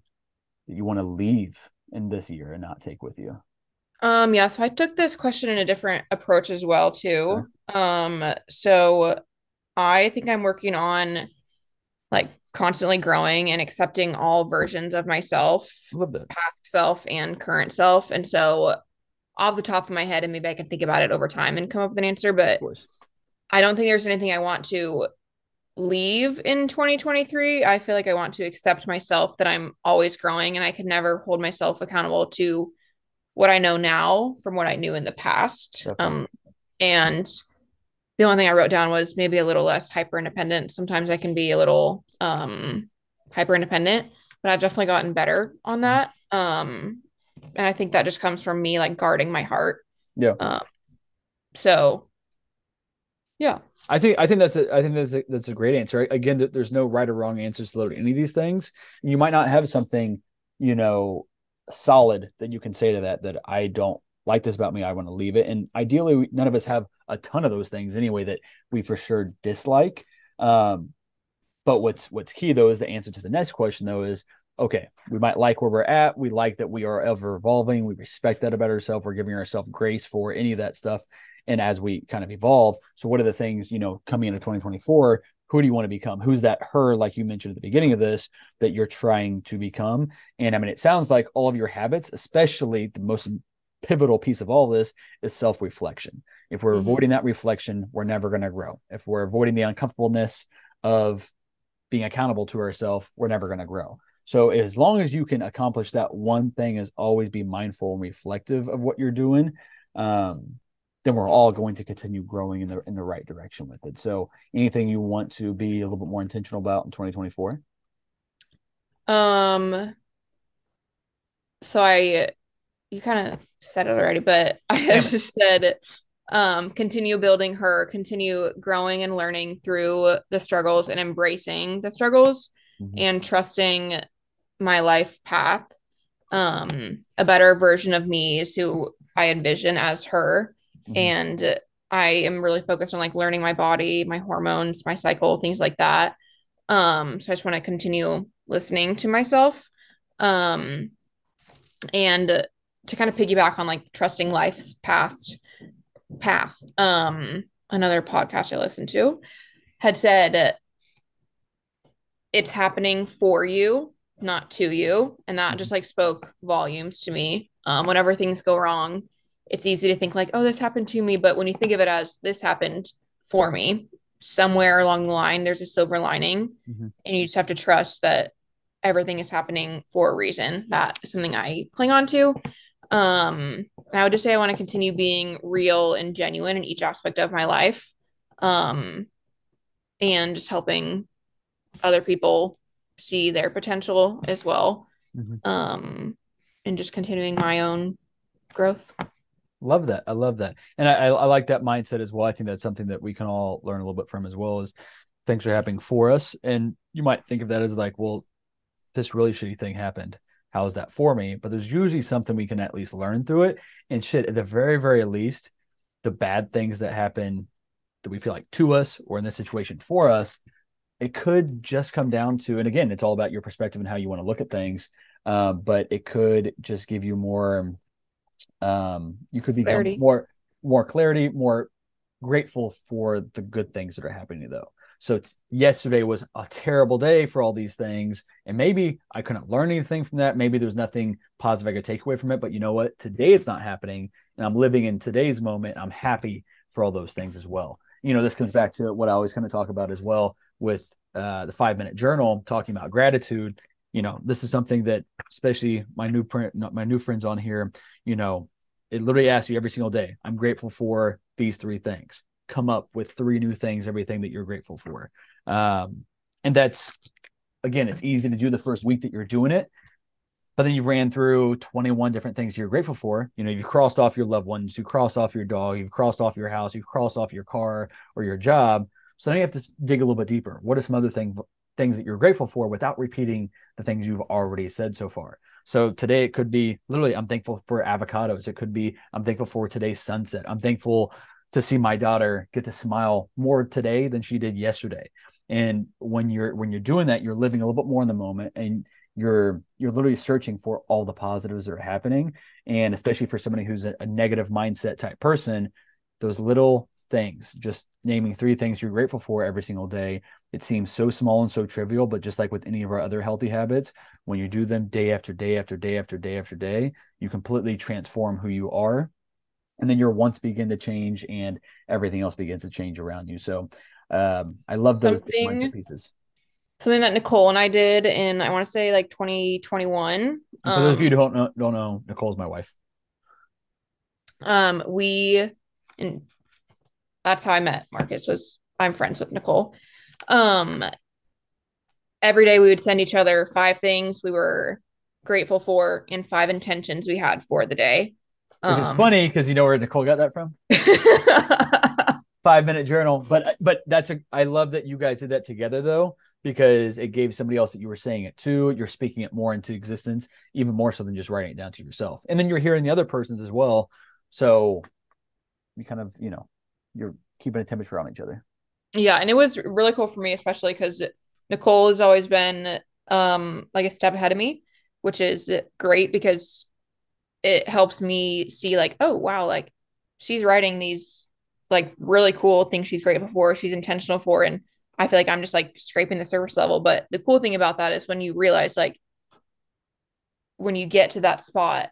that you want to leave in this year and not take with you? Um, yeah, so I took this question in a different approach as well too. Um, so I think I'm working on like constantly growing and accepting all versions of myself, A little bit. past self and current self. And so off the top of my head, and maybe I can think about it over time and come up with an answer, but I don't think there's anything I want to leave in 2023. I feel like I want to accept myself that I'm always growing and I can never hold myself accountable to what I know now from what I knew in the past. Um, and the only thing I wrote down was maybe a little less hyper independent. Sometimes I can be a little um hyper independent, but I've definitely gotten better on that. Um, and I think that just comes from me like guarding my heart. Yeah. Um, so yeah. I think I think that's a I think that's a, that's a great answer. Again, th- there's no right or wrong answers to any of these things. You might not have something, you know, solid that you can say to that that I don't like this about me. I want to leave it. And ideally, none of us have a ton of those things anyway that we for sure dislike. Um, but what's what's key though is the answer to the next question though is okay. We might like where we're at. We like that we are ever evolving. We respect that about ourselves. We're giving ourselves grace for any of that stuff and as we kind of evolve so what are the things you know coming into 2024 who do you want to become who's that her like you mentioned at the beginning of this that you're trying to become and i mean it sounds like all of your habits especially the most pivotal piece of all of this is self-reflection if we're Mhm. avoiding that reflection we're never going to grow if we're avoiding the uncomfortableness of being accountable to ourselves we're never going to grow so as long as you can accomplish that one thing is always be mindful and reflective of what you're doing um, then we're all going to continue growing in the in the right direction with it. So anything you want to be a little bit more intentional about in 2024? Um, so I, you kind of said it already, but I just said, um, continue building her, continue growing and learning through the struggles and embracing the struggles Mhm. and trusting my life path. Um, a better version of me is who I envision as her. Mhm. And I am really focused on like learning my body, my hormones, my cycle, things like that. Um, so I just want to continue listening to myself. Um, and to kind of piggyback on like trusting life's past path. Um, another podcast I listened to had said it's happening for you, not to you. And that just like spoke volumes to me. Um, whenever things go wrong it's easy to think like, oh, this happened to me. But when you think of it as this happened for me, somewhere along the line, there's a silver lining. Mm-hmm. And you just have to trust that everything is happening for a reason. That is something I cling on to. Um, I would just say I want to continue being real and genuine in each aspect of my life. Um, and just helping other people see their potential as well. Mm-hmm. Um, and just continuing my own growth. Love that. I love that. And I, I like that mindset as well. I think that's something that we can all learn a little bit from as well as things are happening for us. And you might think of that as like, well, this really shitty thing happened. How is that for me? But there's usually something we can at least learn through it. And shit, at the very, very least, the bad things that happen that we feel like to us or in this situation for us, it could just come down to, and again, it's all about your perspective and how you want to look at things. Uh, but it could just give you more um, you could become clarity. more more clarity, more grateful for the good things that are happening though. So yesterday was a terrible day for all these things, and maybe I couldn't learn anything from that. Maybe there's nothing positive I could take away from it. But you know what? Today it's not happening, and I'm living in today's moment. I'm happy for all those things as well. You know, this comes back to what I always kind of talk about as well with uh, the five minute journal, talking about gratitude you know, this is something that especially my new print, my new friends on here, you know, it literally asks you every single day. I'm grateful for these three things. Come up with three new things, everything that you're grateful for. Um, and that's again, it's easy to do the first week that you're doing it, but then you've ran through 21 different things you're grateful for. You know, you've crossed off your loved ones, you've crossed off your dog, you've crossed off your house, you've crossed off your car or your job. So now you have to dig a little bit deeper. What are some other things things that you're grateful for without repeating the things you've already said so far. So today it could be literally, I'm thankful for avocados. It could be, I'm thankful for today's sunset. I'm thankful to see my daughter get to smile more today than she did yesterday. And when you're when you're doing that, you're living a little bit more in the moment and you're you're literally searching for all the positives that are happening. And especially for somebody who's a, a negative mindset type person, those little things, just naming three things you're grateful for every single day. It seems so small and so trivial, but just like with any of our other healthy habits, when you do them day after day after day after day after day, you completely transform who you are. And then your wants begin to change and everything else begins to change around you. So um, I love those mindset pieces. Something that Nicole and I did in, I want to say like 2021. For um, those of you who don't know, don't know, Nicole's my wife. Um, we, and that's how I met Marcus was I'm friends with Nicole. Um every day we would send each other five things we were grateful for and five intentions we had for the day. Which um, is funny because you know where Nicole got that from? five minute journal. But but that's a I love that you guys did that together though, because it gave somebody else that you were saying it to. You're speaking it more into existence, even more so than just writing it down to yourself. And then you're hearing the other person's as well. So you kind of, you know, you're keeping a temperature on each other. Yeah, and it was really cool for me, especially because Nicole has always been um like a step ahead of me, which is great because it helps me see like, oh wow, like she's writing these like really cool things she's grateful for, she's intentional for, and I feel like I'm just like scraping the surface level. But the cool thing about that is when you realize like when you get to that spot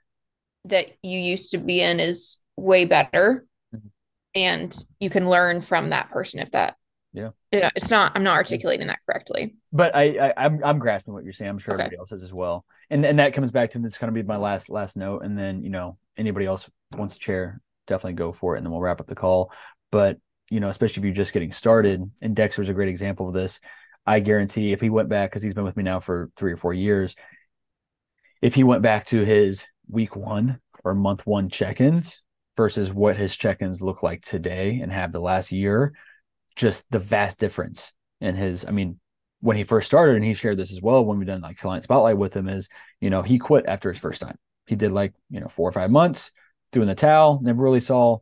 that you used to be in is way better mm-hmm. and you can learn from that person if that yeah. Yeah it's not i'm not articulating that correctly. But i, I am I'm, I'm grasping what you're saying. I'm sure okay. everybody else is as well. And and that comes back to this kind of be my last last note. And then you know anybody else wants to chair definitely go for it and then we'll wrap up the call. But you know especially if you're just getting started and dexter's a great example of this i guarantee if he went back because he's been with me now for three or four years if he went back to his week one or month one check-ins versus what his check-ins look like today and have the last year just the vast difference in his i mean when he first started and he shared this as well when we done like client spotlight with him is you know he quit after his first time he did like you know four or five months threw in the towel never really saw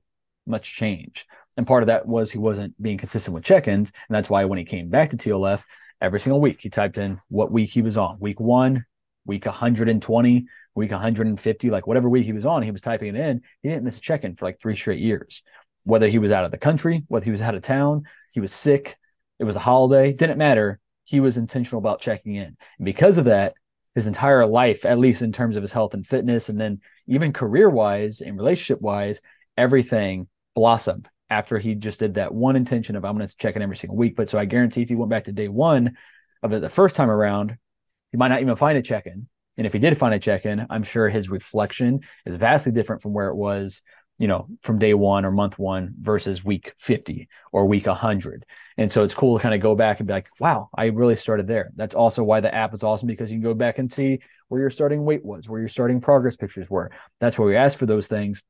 much change and part of that was he wasn't being consistent with check-ins and that's why when he came back to tlf every single week he typed in what week he was on week one week 120 week 150, like whatever week he was on, he was typing it in. He didn't miss a check in for like three straight years. Whether he was out of the country, whether he was out of town, he was sick, it was a holiday, didn't matter. He was intentional about checking in. And because of that, his entire life, at least in terms of his health and fitness, and then even career wise and relationship wise, everything blossomed after he just did that one intention of I'm going to check in every single week. But so I guarantee if he went back to day one of it the first time around, he might not even find a check in. And if he did find a check in, I'm sure his reflection is vastly different from where it was, you know, from day one or month one versus week 50 or week 100. And so it's cool to kind of go back and be like, wow, I really started there. That's also why the app is awesome because you can go back and see where your starting weight was, where your starting progress pictures were. That's why we ask for those things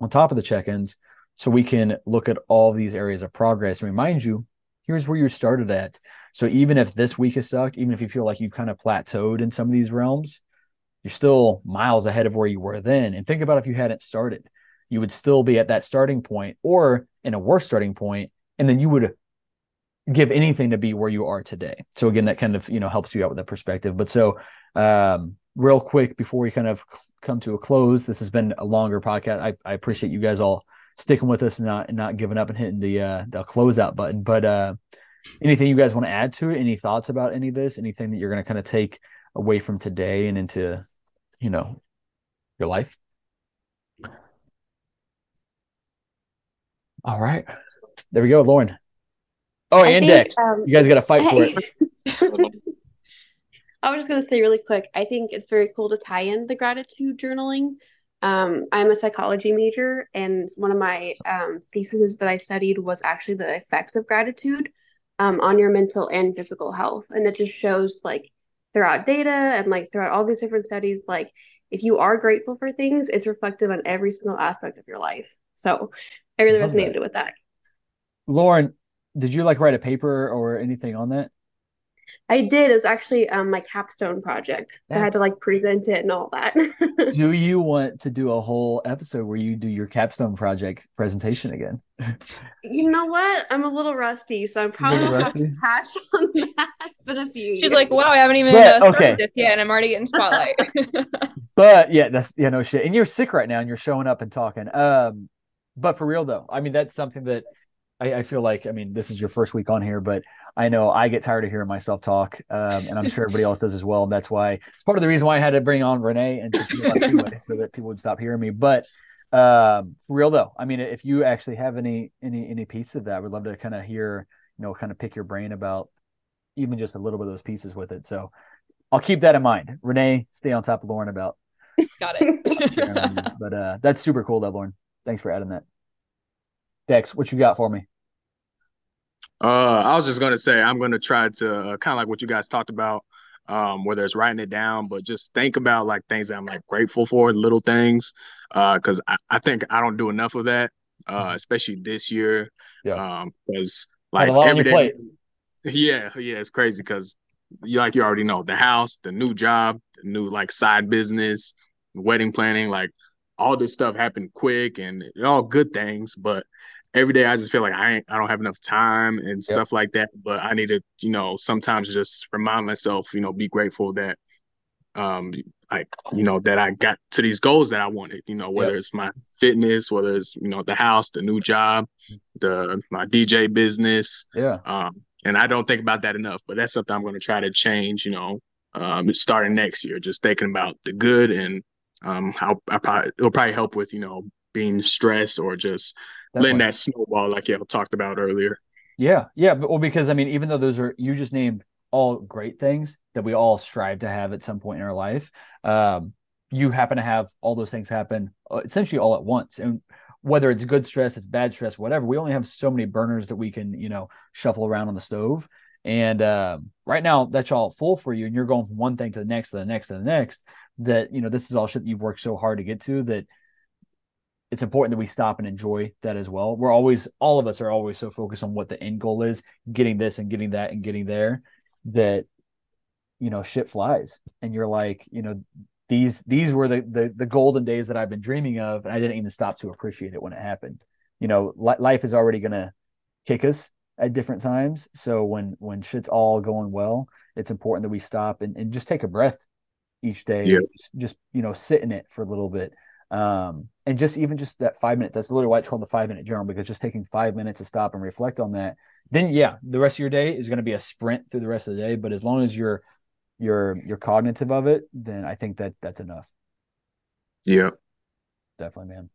on top of the check ins so we can look at all these areas of progress and remind you here's where you started at. So even if this week has sucked, even if you feel like you've kind of plateaued in some of these realms, you're still miles ahead of where you were then. And think about if you hadn't started, you would still be at that starting point or in a worse starting point, and then you would give anything to be where you are today. So again, that kind of you know helps you out with that perspective. But so um, real quick before we kind of come to a close, this has been a longer podcast. I, I appreciate you guys all sticking with us and not not giving up and hitting the uh the closeout button. But uh anything you guys want to add to it? Any thoughts about any of this? Anything that you're gonna kind of take away from today and into, you know, your life? All right. There we go, Lauren. Oh, I and think, Um, you guys got to fight for it. I was just going to say really quick I think it's very cool to tie in the gratitude journaling um, I'm a psychology major, and one of my um, theses that I studied was actually the effects of gratitude um, on your mental and physical health. And it just shows, like, throughout data and like throughout all these different studies, like, if you are grateful for things, it's reflective on every single aspect of your life. So I really resonated that. with that. Lauren, did you like write a paper or anything on that? I did. It was actually um, my capstone project. So I had to like present it and all that. do you want to do a whole episode where you do your capstone project presentation again? you know what? I'm a little rusty, so I'm probably rusty? pass on that. It's been a few. She's years. like, "Wow, I haven't even but, uh, started okay. this yet, and I'm already getting spotlight." but yeah, that's yeah, no shit. And you're sick right now, and you're showing up and talking. Um, but for real though, I mean, that's something that I, I feel like. I mean, this is your first week on here, but I know I get tired of hearing myself talk, um, and I'm sure everybody else does as well. And That's why it's part of the reason why I had to bring on Renee and anyway, so that people would stop hearing me. But um, for real though, I mean, if you actually have any any any piece of that, I would love to kind of hear, you know, kind of pick your brain about even just a little bit of those pieces with it. So I'll keep that in mind. Renee, stay on top of Lauren about. Got it. but uh, that's super cool, though, Lauren. Thanks for adding that. Dex, what you got for me? Uh, I was just gonna say I'm gonna try to uh, kind of like what you guys talked about, um, whether it's writing it down, but just think about like things that I'm like grateful for, little things, because uh, I, I think I don't do enough of that, uh, mm-hmm. especially this year. Yeah. Um, because like every day, plate. yeah, yeah, it's crazy because you like you already know the house, the new job, the new like side business, wedding planning, like all this stuff happened quick and all good things, but every day I just feel like I ain't, I don't have enough time and yep. stuff like that. But I need to, you know, sometimes just remind myself, you know, be grateful that, um, like you know that I got to these goals that I wanted. You know, whether yep. it's my fitness, whether it's you know the house, the new job, the my DJ business. Yeah. Um, and I don't think about that enough, but that's something I'm going to try to change. You know, um, starting next year, just thinking about the good and um, how I probably it'll probably help with you know being stressed or just Definitely. letting that snowball like you talked about earlier. Yeah, yeah, but well, because I mean, even though those are you just named all great things that we all strive to have at some point in our life, um, you happen to have all those things happen uh, essentially all at once, and whether it's good stress, it's bad stress, whatever. We only have so many burners that we can, you know, shuffle around on the stove. And um, right now, that's all full for you, and you're going from one thing to the next, to the next, to the next. That you know, this is all shit that you've worked so hard to get to. That it's important that we stop and enjoy that as well. We're always, all of us are always so focused on what the end goal is, getting this and getting that and getting there, that you know shit flies, and you're like, you know, these these were the the, the golden days that I've been dreaming of, and I didn't even stop to appreciate it when it happened. You know, li- life is already gonna kick us at different times, so when when shit's all going well, it's important that we stop and, and just take a breath each day. Yeah. Just, you know, sit in it for a little bit um, and just even just that five minutes, that's literally why it's called the five minute journal, because just taking five minutes to stop and reflect on that, then yeah, the rest of your day is going to be a sprint through the rest of the day. But as long as you're you're you're cognitive of it, then I think that that's enough. Yeah. Definitely, man.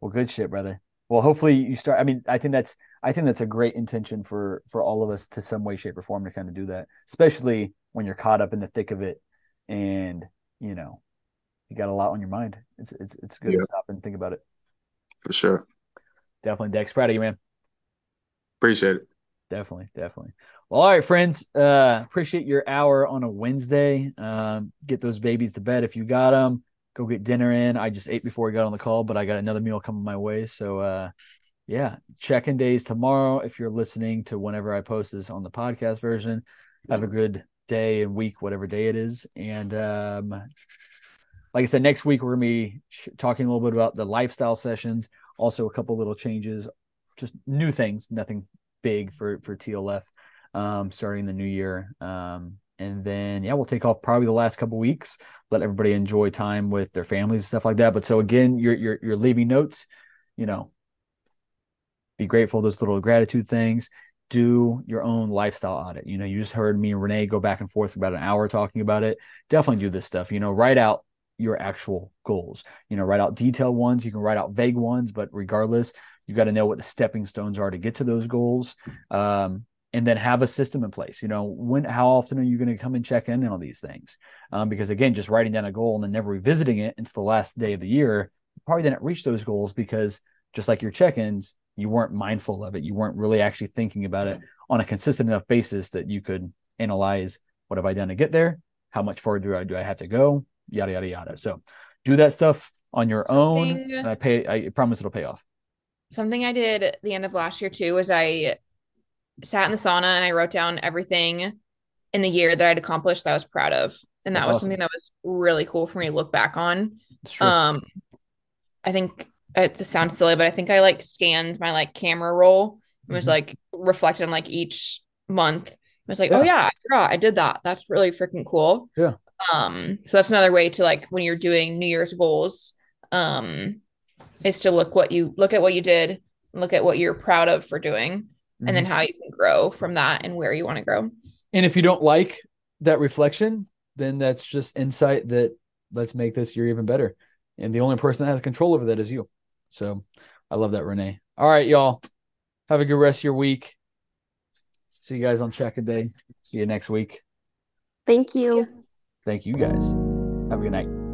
Well, good shit, brother. Well, hopefully you start. I mean, I think that's I think that's a great intention for for all of us to some way, shape, or form to kind of do that, especially when you're caught up in the thick of it, and you know, you got a lot on your mind. It's it's it's good Yeah. to stop and think about it. For sure. Definitely, Dex. Proud of you, man. Appreciate it. Definitely, definitely. Well, all right, friends. Uh, appreciate your hour on a Wednesday. Um, get those babies to bed if you got them. Go get dinner in. I just ate before we got on the call, but I got another meal coming my way. So, uh, yeah, check-in days tomorrow. If you're listening to whenever I post this on the podcast version, have a good day and week, whatever day it is. And um, like I said, next week we're gonna be talking a little bit about the lifestyle sessions. Also, a couple little changes, just new things, nothing big for for TLF um, starting the new year. Um, and then yeah, we'll take off probably the last couple weeks, let everybody enjoy time with their families and stuff like that. But so again, you're you're you're leaving notes, you know, be grateful those little gratitude things. Do your own lifestyle audit. You know, you just heard me and Renee go back and forth for about an hour talking about it. Definitely do this stuff. You know, write out your actual goals. You know, write out detailed ones. You can write out vague ones, but regardless, you got to know what the stepping stones are to get to those goals. Um, and then have a system in place. You know, when, how often are you going to come and check in on these things? Um, because again, just writing down a goal and then never revisiting it until the last day of the year, you probably didn't reach those goals because just like your check-ins, you weren't mindful of it. You weren't really actually thinking about it on a consistent enough basis that you could analyze what have I done to get there? How much further do I do I have to go? Yada yada yada. So do that stuff on your own. Something- And I pay. I promise it'll pay off. Something I did at the end of last year too was I sat in the sauna and I wrote down everything in the year that I'd accomplished that I was proud of. And that That's was awesome. something that was really cool for me to look back on. Um, I think it this sounds silly, but I think I like scanned my like camera roll and was Mhm. like reflected on like each month. I was like, Yeah. oh yeah, I forgot I did that. That's really freaking cool. Yeah. Um, so that's another way to like when you're doing New Year's goals, um, is to look what you look at what you did, look at what you're proud of for doing, and then Mhm. how you can grow from that and where you want to grow. And if you don't like that reflection, then that's just insight that let's make this year even better. And the only person that has control over that is you. So I love that, Renee. All right, y'all. Have a good rest of your week. See you guys on check a day. See you next week. Thank you. Thank you guys. Have a good night.